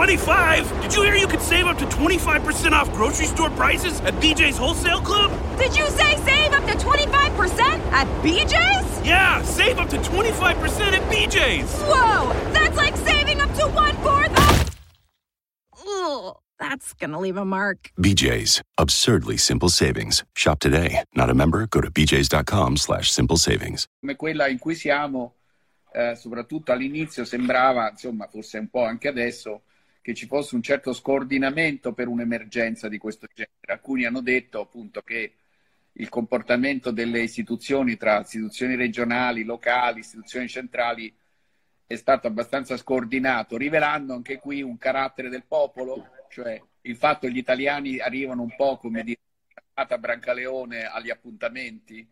25? Did you hear you could save up to 25% off grocery store prices at BJ's Wholesale Club? Did you say save up to 25% at BJ's? Yeah, save up to 25% at BJ's. Whoa, that's like saving up to one fourth of. Ugh, that's gonna leave a mark. BJ's. Absurdly simple savings. Shop today. Not a member? Go to bjs.com slash simple savings. Come quella in cui siamo, eh, soprattutto all'inizio, sembrava, insomma, forse un po' anche adesso, che ci fosse un certo scordinamento per un'emergenza di questo genere. Alcuni hanno detto appunto che il comportamento delle istituzioni tra istituzioni regionali, locali, istituzioni centrali è stato abbastanza scordinato, rivelando anche qui un carattere del popolo, cioè il fatto che gli italiani arrivano un po' come dire a Brancaleone agli appuntamenti.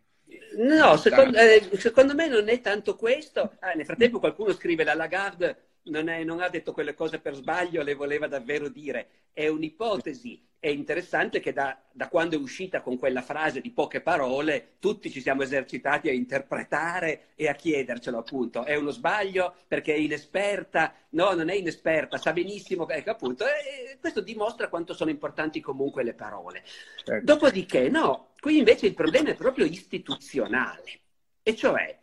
No, secondo, eh, secondo, me non è tanto questo. Ah, nel frattempo qualcuno scrive la Lagarde non, è, non ha detto quelle cose per sbaglio, le voleva davvero dire. È un'ipotesi è interessante che da, da, quando è uscita con quella frase di poche parole, tutti ci siamo esercitati a interpretare e a chiedercelo, appunto. È uno sbaglio perché è inesperta? No, non è inesperta, sa benissimo, ecco, appunto. E questo dimostra quanto sono importanti comunque le parole. Certo. Dopodiché, no, qui invece il problema è proprio istituzionale, e cioè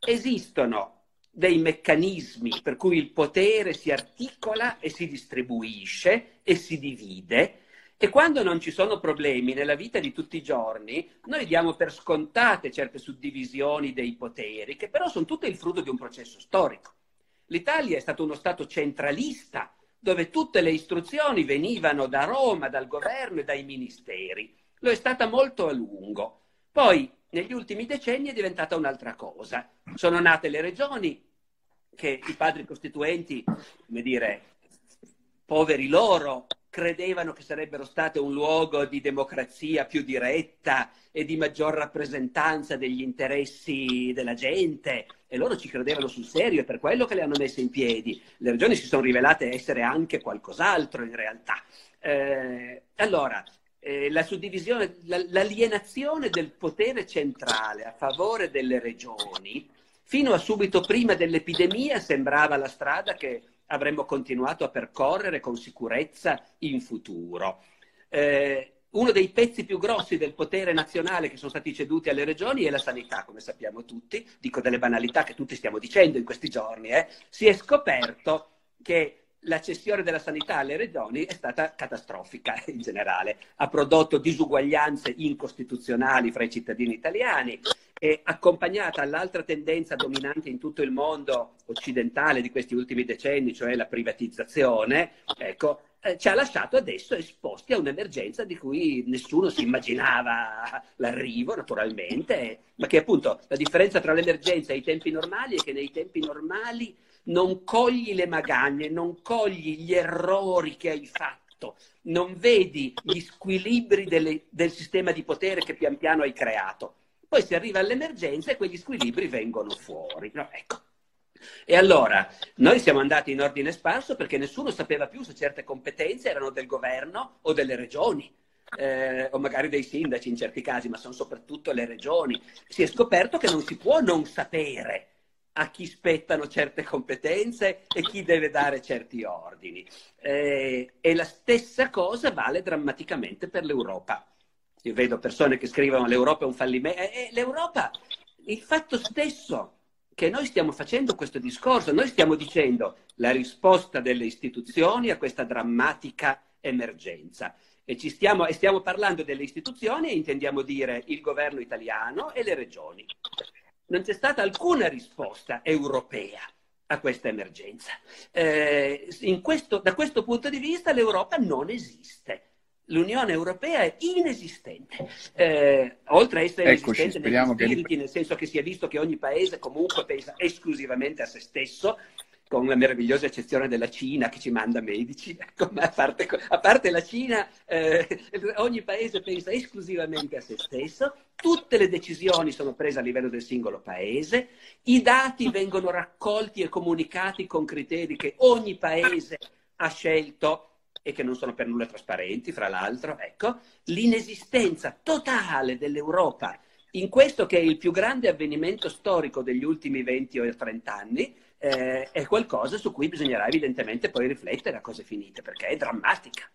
esistono dei meccanismi per cui il potere si articola e si distribuisce e si divide e quando non ci sono problemi nella vita di tutti i giorni, noi diamo per scontate certe suddivisioni dei poteri, che però sono tutte il frutto di un processo storico. L'Italia è stato uno Stato centralista, dove tutte le istruzioni venivano da Roma, dal governo e dai ministeri. Lo è stata molto a lungo. Poi, negli ultimi decenni, è diventata un'altra cosa. Sono nate le regioni, che i padri costituenti, come dire, poveri loro, credevano che sarebbero state un luogo di democrazia più diretta e di maggior rappresentanza degli interessi della gente e loro ci credevano sul serio, è per quello che le hanno messe in piedi. Le regioni si sono rivelate essere anche qualcos'altro in realtà. Eh, allora, eh, la suddivisione, la, l'alienazione del potere centrale a favore delle regioni, fino a subito prima dell'epidemia sembrava la strada che avremmo continuato a percorrere con sicurezza in futuro. Eh, uno dei pezzi più grossi del potere nazionale che sono stati ceduti alle regioni è la sanità, come sappiamo tutti, dico delle banalità che tutti stiamo dicendo in questi giorni, eh. si è scoperto che la cessione della sanità alle regioni è stata catastrofica in generale, ha prodotto disuguaglianze incostituzionali fra i cittadini italiani e accompagnata all'altra tendenza dominante in tutto il mondo occidentale di questi ultimi decenni, cioè la privatizzazione, ecco, eh, ci ha lasciato adesso esposti a un'emergenza di cui nessuno si immaginava l'arrivo, naturalmente, ma che appunto la differenza tra l'emergenza e i tempi normali è che nei tempi normali non cogli le magagne, non cogli gli errori che hai fatto, non vedi gli squilibri delle, del sistema di potere che pian piano hai creato poi si arriva all'emergenza e quegli squilibri vengono fuori. No, ecco. E allora noi siamo andati in ordine sparso perché nessuno sapeva più se certe competenze erano del governo o delle regioni. Eh, o magari dei sindaci in certi casi, ma sono soprattutto le regioni. Si è scoperto che non si può non sapere a chi spettano certe competenze e chi deve dare certi ordini. Eh, e la stessa cosa vale drammaticamente per l'Europa. Io vedo persone che scrivono l'Europa è un fallimento. E l'Europa, il fatto stesso che noi stiamo facendo questo discorso, noi stiamo dicendo la risposta delle istituzioni a questa drammatica emergenza. E, stiamo, e stiamo parlando delle istituzioni e intendiamo dire il governo italiano e le regioni. Non c'è stata alcuna risposta europea a questa emergenza. Eh, questo, da questo punto di vista l'Europa non esiste l'Unione Europea è inesistente, eh, oltre a essere Eccoci, inesistente negli spiriti, che... nel senso che si è visto che ogni paese comunque pensa esclusivamente a se stesso, con la meravigliosa eccezione della Cina che ci manda medici, ecco, ma a parte, a parte la Cina, eh, ogni paese pensa esclusivamente a se stesso, tutte le decisioni sono prese a livello del singolo paese, i dati vengono raccolti e comunicati con criteri che ogni paese ha scelto e che non sono per nulla trasparenti, fra l'altro, ecco, l'inesistenza totale dell'Europa in questo che è il più grande avvenimento storico degli ultimi 20 o 30 anni, eh, è qualcosa su cui bisognerà evidentemente poi riflettere a cose finite, perché è drammatica.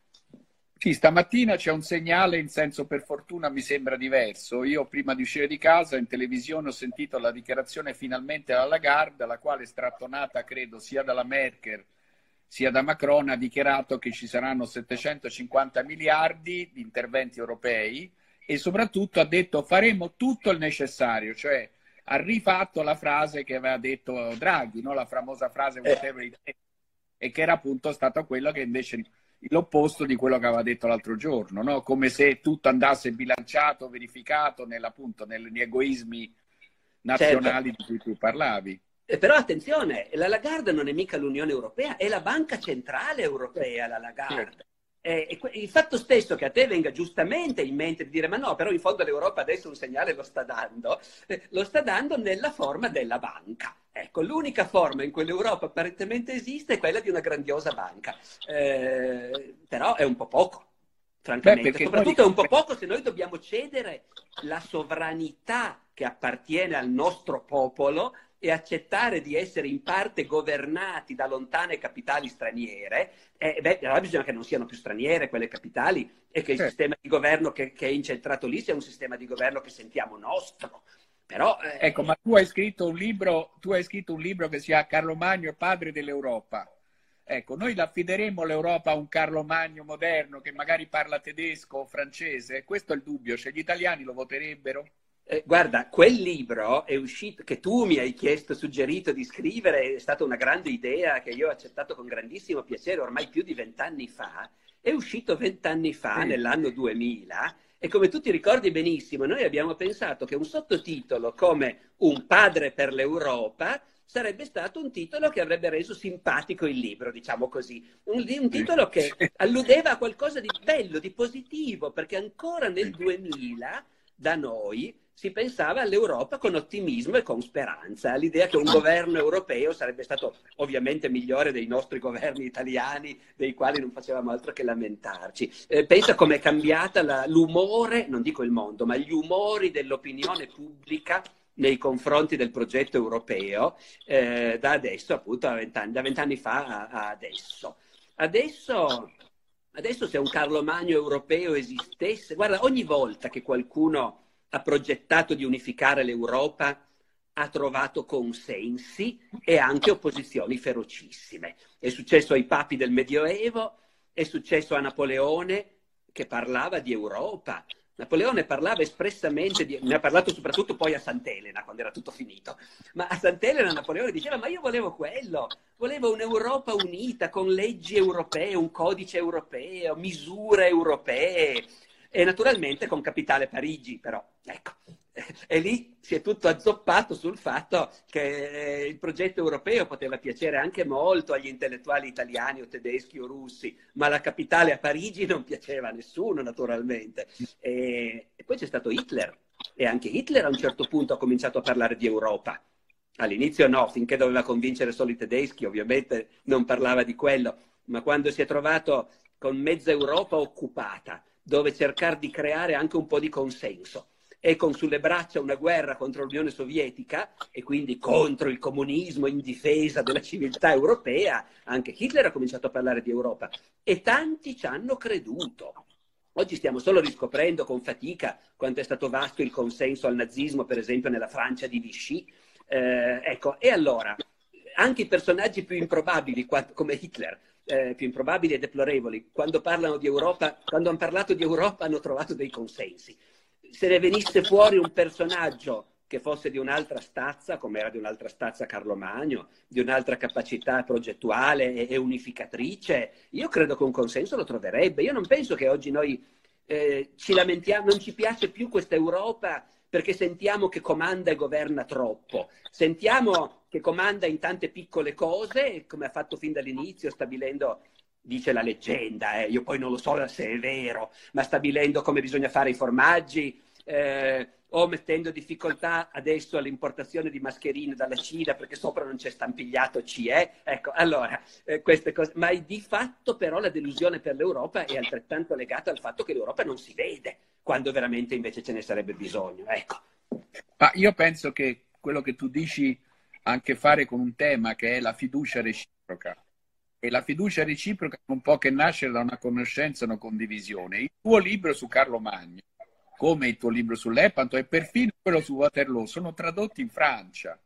Sì, stamattina c'è un segnale in senso per fortuna mi sembra diverso. Io prima di uscire di casa in televisione ho sentito la dichiarazione finalmente alla Lagarde, la quale strattonata credo sia dalla Merkel sia da Macron ha dichiarato che ci saranno 750 miliardi di interventi europei e soprattutto ha detto faremo tutto il necessario, cioè ha rifatto la frase che aveva detto Draghi, no? la famosa frase eh. e che era appunto stata quella che invece l'opposto di quello che aveva detto l'altro giorno, no? come se tutto andasse bilanciato, verificato appunto, negli egoismi nazionali certo. di cui tu parlavi. Però attenzione, la Lagarde non è mica l'Unione Europea, è la Banca Centrale Europea la Lagarde. Eh, il fatto stesso che a te venga giustamente in mente di dire ma no, però in fondo l'Europa adesso un segnale lo sta dando, eh, lo sta dando nella forma della banca. Ecco, l'unica forma in cui l'Europa apparentemente esiste è quella di una grandiosa banca, eh, però è un po' poco. Francamente, Beh, soprattutto poi... è un po' poco se noi dobbiamo cedere la sovranità che appartiene al nostro popolo e accettare di essere in parte governati da lontane capitali straniere, eh, beh, allora bisogna che non siano più straniere quelle capitali e che il certo. sistema di governo che, che, è incentrato lì sia un sistema di governo che sentiamo nostro. Però, eh... Ecco, ma tu hai scritto un libro, tu hai scritto un libro che si chiama Carlo Magno, padre dell'Europa. Ecco, noi l'affideremo l'Europa a un Carlo Magno moderno che magari parla tedesco o francese? Questo è il dubbio, cioè gli italiani lo voterebbero? Eh, guarda, quel libro è uscito, che tu mi hai chiesto, suggerito di scrivere, è stata una grande idea che io ho accettato con grandissimo piacere ormai più di vent'anni fa. È uscito vent'anni fa, sì. nell'anno 2000, e come tu ti ricordi benissimo, noi abbiamo pensato che un sottotitolo come Un padre per l'Europa sarebbe stato un titolo che avrebbe reso simpatico il libro, diciamo così. Un, un titolo che alludeva a qualcosa di bello, di positivo, perché ancora nel 2000 da noi si pensava all'Europa con ottimismo e con speranza, all'idea che un governo europeo sarebbe stato ovviamente migliore dei nostri governi italiani, dei quali non facevamo altro che lamentarci. Eh, pensa com'è cambiata la, l'umore, non dico il mondo, ma gli umori dell'opinione pubblica nei confronti del progetto europeo eh, da adesso, appunto, vent'anni, da vent'anni fa a, a adesso. Adesso Adesso se un Carlo Magno europeo esistesse, guarda, ogni volta che qualcuno ha progettato di unificare l'Europa, ha trovato consensi e anche opposizioni ferocissime. È successo ai papi del Medioevo, è successo a Napoleone che parlava di Europa. Napoleone parlava espressamente, di, ne ha parlato soprattutto poi a Sant'Elena quando era tutto finito, ma a Sant'Elena Napoleone diceva ma io volevo quello, volevo un'Europa unita con leggi europee, un codice europeo, misure europee, e naturalmente con capitale Parigi, però. Ecco. E lì si è tutto azzoppato sul fatto che il progetto europeo poteva piacere anche molto agli intellettuali italiani o tedeschi o russi, ma la capitale a Parigi non piaceva a nessuno, naturalmente. E, e poi c'è stato Hitler, e anche Hitler a un certo punto ha cominciato a parlare di Europa. All'inizio no, finché doveva convincere solo i tedeschi, ovviamente non parlava di quello, ma quando si è trovato con mezza Europa occupata, dove cercare di creare anche un po' di consenso e con sulle braccia una guerra contro l'Unione Sovietica e quindi contro il comunismo in difesa della civiltà europea, anche Hitler ha cominciato a parlare di Europa e tanti ci hanno creduto. Oggi stiamo solo riscoprendo con fatica quanto è stato vasto il consenso al nazismo, per esempio nella Francia di Vichy. Eh, ecco, e allora, anche i personaggi più improbabili come Hitler eh, più improbabili e deplorevoli. Quando parlano di Europa, quando hanno parlato di Europa hanno trovato dei consensi. Se ne venisse fuori un personaggio che fosse di un'altra stazza, come era di un'altra stazza Carlo Magno, di un'altra capacità progettuale e, unificatrice, io credo che un consenso lo troverebbe. Io non penso che oggi noi eh, ci lamentiamo, non ci piace più questa Europa perché sentiamo che comanda e governa troppo. Sentiamo che comanda in tante piccole cose, come ha fatto fin dall'inizio, stabilendo, dice la leggenda, eh, io poi non lo so se è vero, ma stabilendo come bisogna fare i formaggi, eh, o mettendo difficoltà adesso all'importazione di mascherine dalla Cina perché sopra non c'è stampigliato CE. Ecco, allora, eh, queste cose. Ma di fatto però la delusione per l'Europa è altrettanto legata al fatto che l'Europa non si vede quando veramente invece ce ne sarebbe bisogno. Ecco, Ma io penso che quello che tu dici ha a che fare con un tema che è la fiducia reciproca. E la fiducia reciproca non può che nascere da una conoscenza e una condivisione. Il tuo libro su Carlo Magno, come il tuo libro sull'Epanto e perfino quello su Waterloo, sono tradotti in Francia.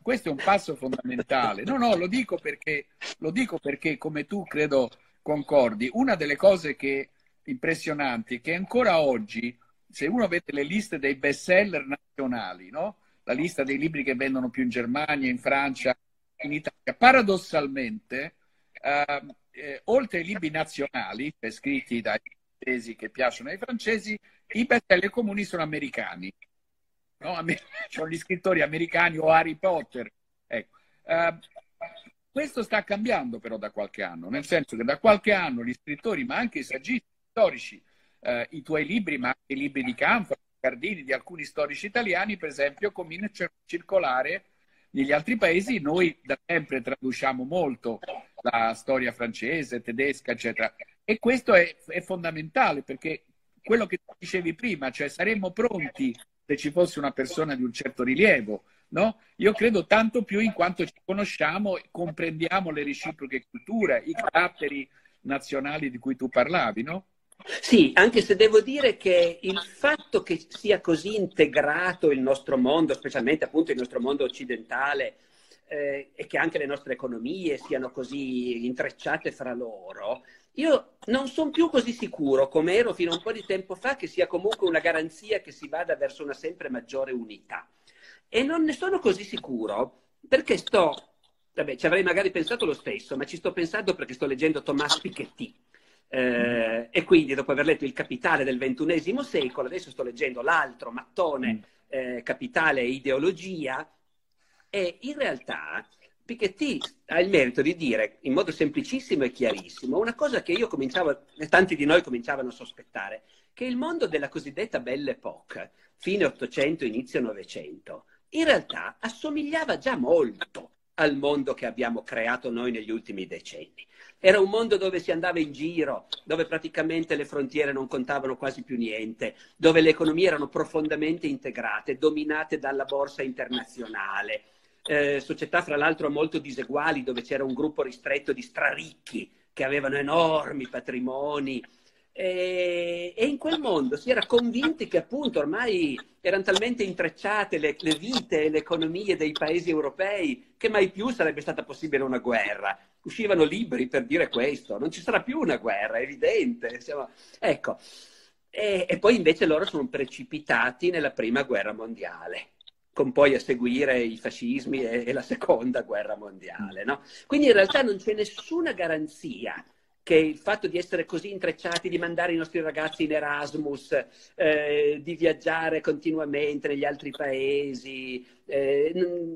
Questo è un passo fondamentale. No, no, lo dico perché, lo dico perché come tu credo concordi, una delle cose che impressionanti che ancora oggi, se uno vede le liste dei bestseller nazionali, no? La lista dei libri che vendono più in Germania, in Francia, in Italia, paradossalmente, eh, eh, oltre ai libri nazionali, cioè scritti dai francesi che piacciono ai francesi, i bestseller comuni sono americani. No? Sono gli scrittori americani o Harry Potter. Ecco. Uh, questo sta cambiando però da qualche anno, nel senso che da qualche anno gli scrittori, ma anche i saggisti storici, uh, i tuoi libri, ma anche i libri di Canfa, Cardini, di alcuni storici italiani, per esempio, cominciano a circolare negli altri paesi. Noi da sempre traduciamo molto la storia francese, tedesca, eccetera. E questo è, è fondamentale perché quello che dicevi prima, cioè saremmo pronti se ci fosse una persona di un certo rilievo, no? Io credo tanto più in quanto ci conosciamo e comprendiamo le reciproche culture, i caratteri nazionali di cui tu parlavi, no? Sì, anche se devo dire che il fatto che sia così integrato il nostro mondo, specialmente appunto il nostro mondo occidentale, eh, e che anche le nostre economie siano così intrecciate fra loro, io non sono più così sicuro come ero fino a un po' di tempo fa che sia comunque una garanzia che si vada verso una sempre maggiore unità. E non ne sono così sicuro perché sto, vabbè, ci avrei magari pensato lo stesso, ma ci sto pensando perché sto leggendo Thomas Piketty. Eh, e quindi dopo aver letto Il Capitale del XXI secolo, adesso sto leggendo l'altro mattone, eh, Capitale e Ideologia, e in realtà Piketty ha il merito di dire in modo semplicissimo e chiarissimo una cosa che io cominciavo, e tanti di noi cominciavano a sospettare, che il mondo della cosiddetta Belle Époque, fine 800, inizio 900, in realtà assomigliava già molto al mondo che abbiamo creato noi negli ultimi decenni. Era un mondo dove si andava in giro, dove praticamente le frontiere non contavano quasi più niente, dove le economie erano profondamente integrate, dominate dalla borsa internazionale, eh, società fra l'altro molto diseguali dove c'era un gruppo ristretto di straricchi che avevano enormi patrimoni e, e in quel mondo si era convinti che appunto ormai erano talmente intrecciate le, le vite e le economie dei paesi europei che mai più sarebbe stata possibile una guerra. Uscivano libri per dire questo, non ci sarà più una guerra, è evidente. Siamo... Ecco. E, e poi invece loro sono precipitati nella prima guerra mondiale con poi a seguire i fascismi e, e la seconda guerra mondiale. No? Quindi in realtà non c'è nessuna garanzia che il fatto di essere così intrecciati, di mandare i nostri ragazzi in Erasmus, eh, di viaggiare continuamente negli altri paesi, eh,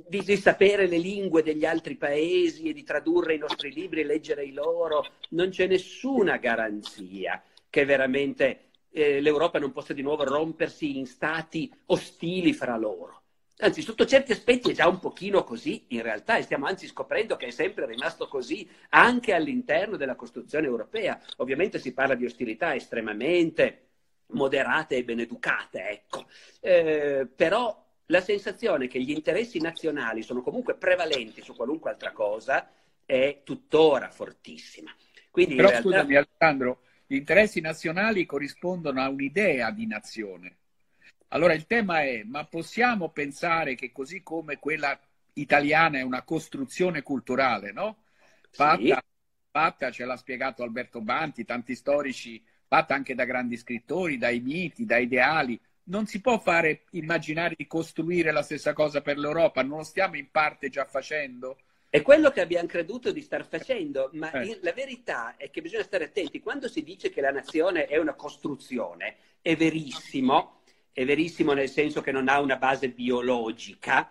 di, di, sapere le lingue degli altri paesi e di tradurre i nostri libri, leggere i loro, non c'è nessuna garanzia che veramente eh, l'Europa non possa di nuovo rompersi in stati ostili fra loro. Anzi, sotto certi aspetti è già un pochino così in realtà e stiamo anzi scoprendo che è sempre rimasto così anche all'interno della costruzione europea. Ovviamente si parla di ostilità estremamente moderate e beneducate, ecco. Eh, però la sensazione che gli interessi nazionali sono comunque prevalenti su qualunque altra cosa è tuttora fortissima. Quindi però realtà... scusami Alessandro, gli interessi nazionali corrispondono a un'idea di nazione allora il tema è, ma possiamo pensare che così come quella italiana è una costruzione culturale, no? Fatta, sì. fatta ce l'ha spiegato Alberto Banti, tanti storici, fatta anche da grandi scrittori, dai miti, da ideali. Non si può fare immaginare di costruire la stessa cosa per l'Europa, non lo stiamo in parte già facendo? È quello che abbiamo creduto di star facendo, ma eh. la verità è che bisogna stare attenti. Quando si dice che la nazione è una costruzione, è verissimo, è verissimo nel senso che non ha una base biologica,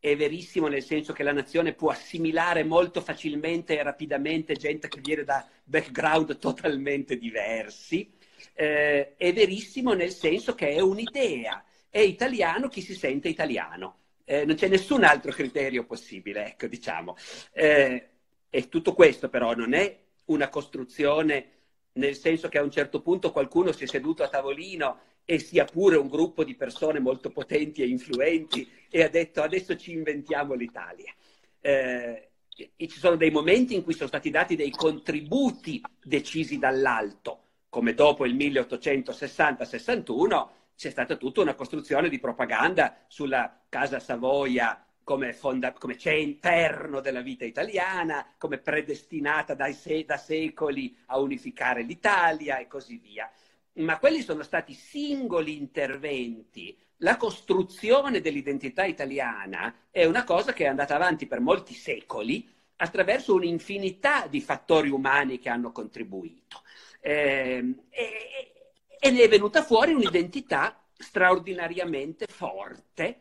è verissimo nel senso che la nazione può assimilare molto facilmente e rapidamente gente che viene da background totalmente diversi, eh, è verissimo nel senso che è un'idea, è italiano chi si sente italiano. Eh, non c'è nessun altro criterio possibile, ecco, diciamo. Eh, e tutto questo però non è una costruzione nel senso che a un certo punto qualcuno si è seduto a tavolino e sia pure un gruppo di persone molto potenti e influenti e ha detto adesso ci inventiamo l'Italia. Eh, ci sono dei momenti in cui sono stati dati dei contributi decisi dall'alto, come dopo il 1860-61 c'è stata tutta una costruzione di propaganda sulla Casa Savoia come, fonda- come perno della vita italiana, come predestinata se- da secoli a unificare l'Italia e così via. Ma quelli sono stati singoli interventi. La costruzione dell'identità italiana è una cosa che è andata avanti per molti secoli attraverso un'infinità di fattori umani che hanno contribuito. Eh, e, e ne è venuta fuori un'identità straordinariamente forte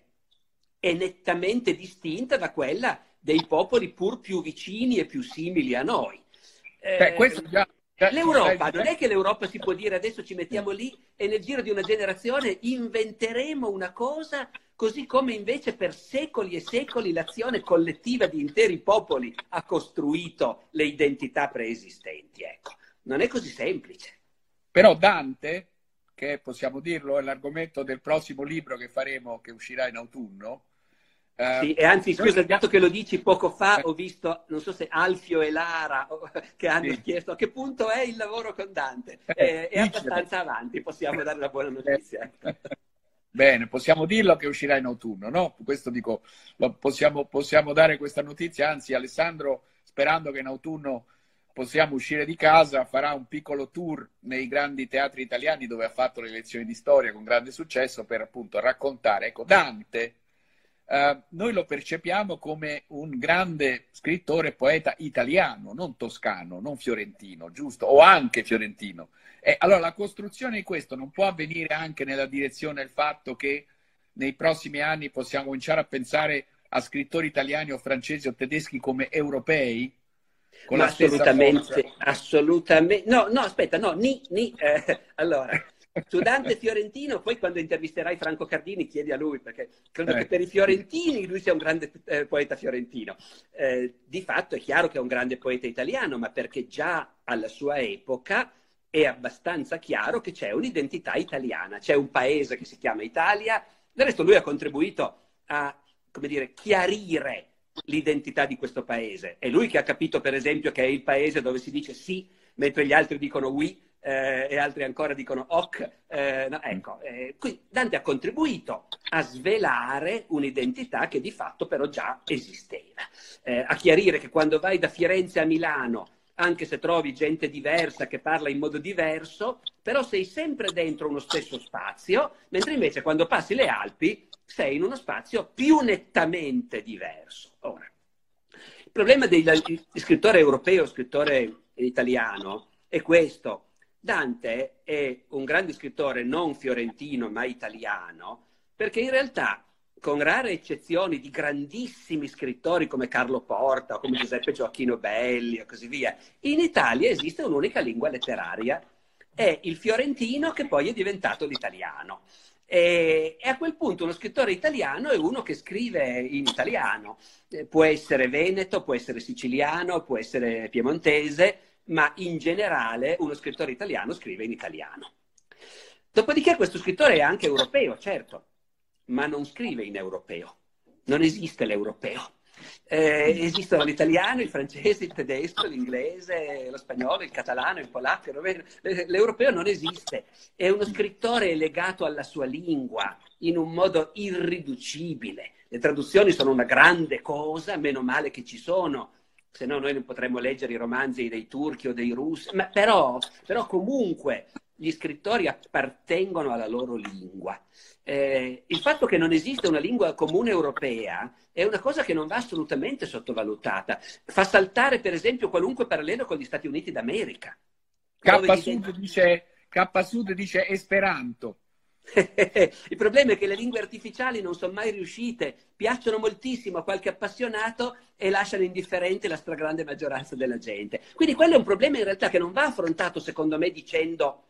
è nettamente distinta da quella dei popoli pur più vicini e più simili a noi. Eh, Beh, già, già, L'Europa, non è che l'Europa si può dire adesso ci mettiamo lì e nel giro di una generazione inventeremo una cosa, così come invece per secoli e secoli l'azione collettiva di interi popoli ha costruito le identità preesistenti. Ecco, non è così semplice. Però Dante, che possiamo dirlo, è l'argomento del prossimo libro che faremo, che uscirà in autunno, Uh, sì, e anzi, scusa, dato che lo dici poco fa, ho visto, non so se Alfio e Lara che hanno sì. chiesto a che punto è il lavoro con Dante. Eh, è abbastanza avanti, possiamo dare la buona notizia. Bene, possiamo dirlo che uscirà in autunno, no? Questo dico, possiamo, possiamo dare questa notizia, anzi Alessandro, sperando che in autunno possiamo uscire di casa, farà un piccolo tour nei grandi teatri italiani dove ha fatto le lezioni di storia con grande successo per appunto raccontare, ecco, Dante Uh, noi lo percepiamo come un grande scrittore poeta italiano, non toscano, non fiorentino, giusto? O anche fiorentino. E allora la costruzione di questo non può avvenire anche nella direzione del fatto che nei prossimi anni possiamo cominciare a pensare a scrittori italiani o francesi o tedeschi come europei? Con assolutamente, assolutamente. No, no, aspetta, no, ni, ni. Eh, allora, su Dante Fiorentino, poi quando intervisterai Franco Cardini chiedi a lui, perché credo eh. che per i fiorentini lui sia un grande eh, poeta fiorentino. Eh, di fatto è chiaro che è un grande poeta italiano, ma perché già alla sua epoca è abbastanza chiaro che c'è un'identità italiana, c'è un paese che si chiama Italia, del resto lui ha contribuito a, come dire, chiarire l'identità di questo paese. È lui che ha capito, per esempio, che è il paese dove si dice sì, mentre gli altri dicono oui, eh, e altri ancora dicono hoc. Eh, no, ecco, eh, qui Dante ha contribuito a svelare un'identità che di fatto però già esisteva, eh, a chiarire che quando vai da Firenze a Milano anche se trovi gente diversa che parla in modo diverso, però sei sempre dentro uno stesso spazio, mentre invece quando passi le Alpi sei in uno spazio più nettamente diverso. Ora, il problema degli scrittore europeo, scrittore italiano, è questo. Dante è un grande scrittore non fiorentino ma italiano perché in realtà con rare eccezioni di grandissimi scrittori come Carlo Porta, come Giuseppe Gioacchino Belli e così via, in Italia esiste un'unica lingua letteraria, è il fiorentino che poi è diventato l'italiano. E, e, a quel punto uno scrittore italiano è uno che scrive in italiano, eh, può essere veneto, può essere siciliano, può essere piemontese, ma in generale uno scrittore italiano scrive in italiano. Dopodiché questo scrittore è anche europeo, certo, ma non scrive in europeo. Non esiste l'europeo. Eh, esistono l'italiano, il francese, il tedesco, l'inglese, lo spagnolo, il catalano, il polacco. L'europeo non esiste. È uno scrittore legato alla sua lingua in un modo irriducibile. Le traduzioni sono una grande cosa, meno male che ci sono, se no noi non potremmo leggere i romanzi dei turchi o dei russi, ma però, però comunque gli scrittori appartengono alla loro lingua. Eh, il fatto che non esiste una lingua comune europea è una cosa che non va assolutamente sottovalutata. Fa saltare, per esempio, qualunque parallelo con gli Stati Uniti d'America. K-Sud dice, K-Sud dice Esperanto. Il problema è che le lingue artificiali non sono mai riuscite, piacciono moltissimo a qualche appassionato e lasciano indifferente la stragrande maggioranza della gente. Quindi quello è un problema in realtà che non va affrontato, secondo me, dicendo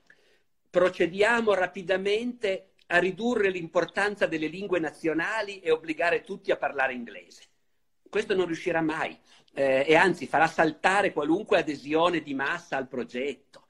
procediamo rapidamente a ridurre l'importanza delle lingue nazionali e obbligare tutti a parlare inglese. Questo non riuscirà mai eh, e anzi farà saltare qualunque adesione di massa al progetto.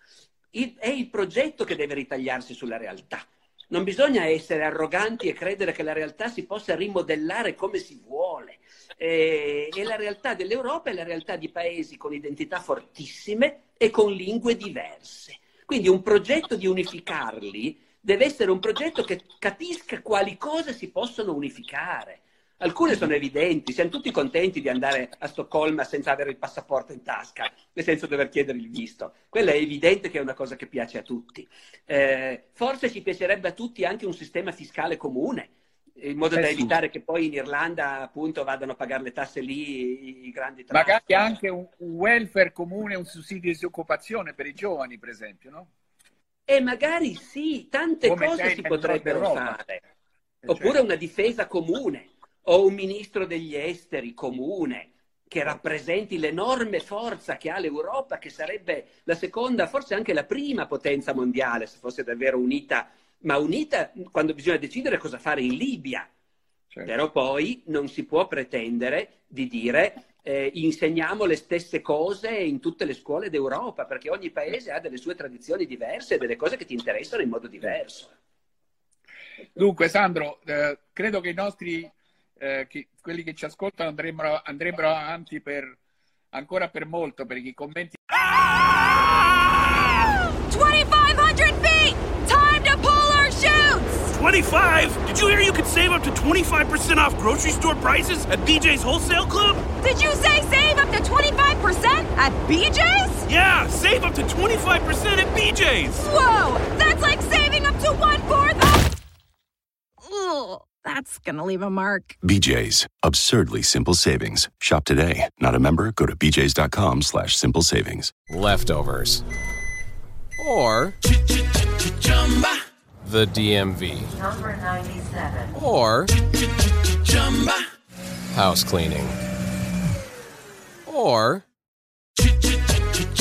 Il, è il progetto che deve ritagliarsi sulla realtà Non bisogna essere arroganti e credere che la realtà si possa rimodellare come si vuole. E, e la realtà dell'Europa è la realtà di paesi con identità fortissime e con lingue diverse. Quindi un progetto di unificarli deve essere un progetto che capisca quali cose si possono unificare. Alcune sono evidenti, siamo tutti contenti di andare a Stoccolma senza avere il passaporto in tasca e senza dover chiedere il visto. Quella è evidente che è una cosa che piace a tutti. Eh, forse ci piacerebbe a tutti anche un sistema fiscale comune, in modo eh da evitare che poi in Irlanda appunto vadano a pagare le tasse lì i grandi traffici. Magari anche un, un welfare comune, un sussidio di disoccupazione per i giovani, per esempio, no? E magari sì, tante Come cose si potrebbero fare. Oppure cioè. una difesa comune o un ministro degli esteri comune che rappresenti l'enorme forza che ha l'Europa, che sarebbe la seconda, forse anche la prima potenza mondiale, se fosse davvero unita, ma unita quando bisogna decidere cosa fare in Libia. Certo. Però poi non si può pretendere di dire eh, insegniamo le stesse cose in tutte le scuole d'Europa, perché ogni paese ha delle sue tradizioni diverse e delle cose che ti interessano in modo diverso. Dunque, Sandro, eh, credo che i nostri eh, che quelli che ci ascoltano andrebbero, andrebbero avanti per, ancora per molto perché i commenti. Ah! 2500 feet! Time to pull our chutes! 25? Did you hear you could save up to 25% off grocery store prices at BJ's Wholesale Club? Did you say save up to 25% at BJ's? Yeah, save up to 25% at BJ's! Whoa! That's like saving up to one fourth of. Ugh. That's gonna leave a mark. BJ's. Absurdly simple savings. Shop today. Not a member? Go to bjs.com slash simple savings. Leftovers. Or the DMV. Number 97. Or house cleaning. Or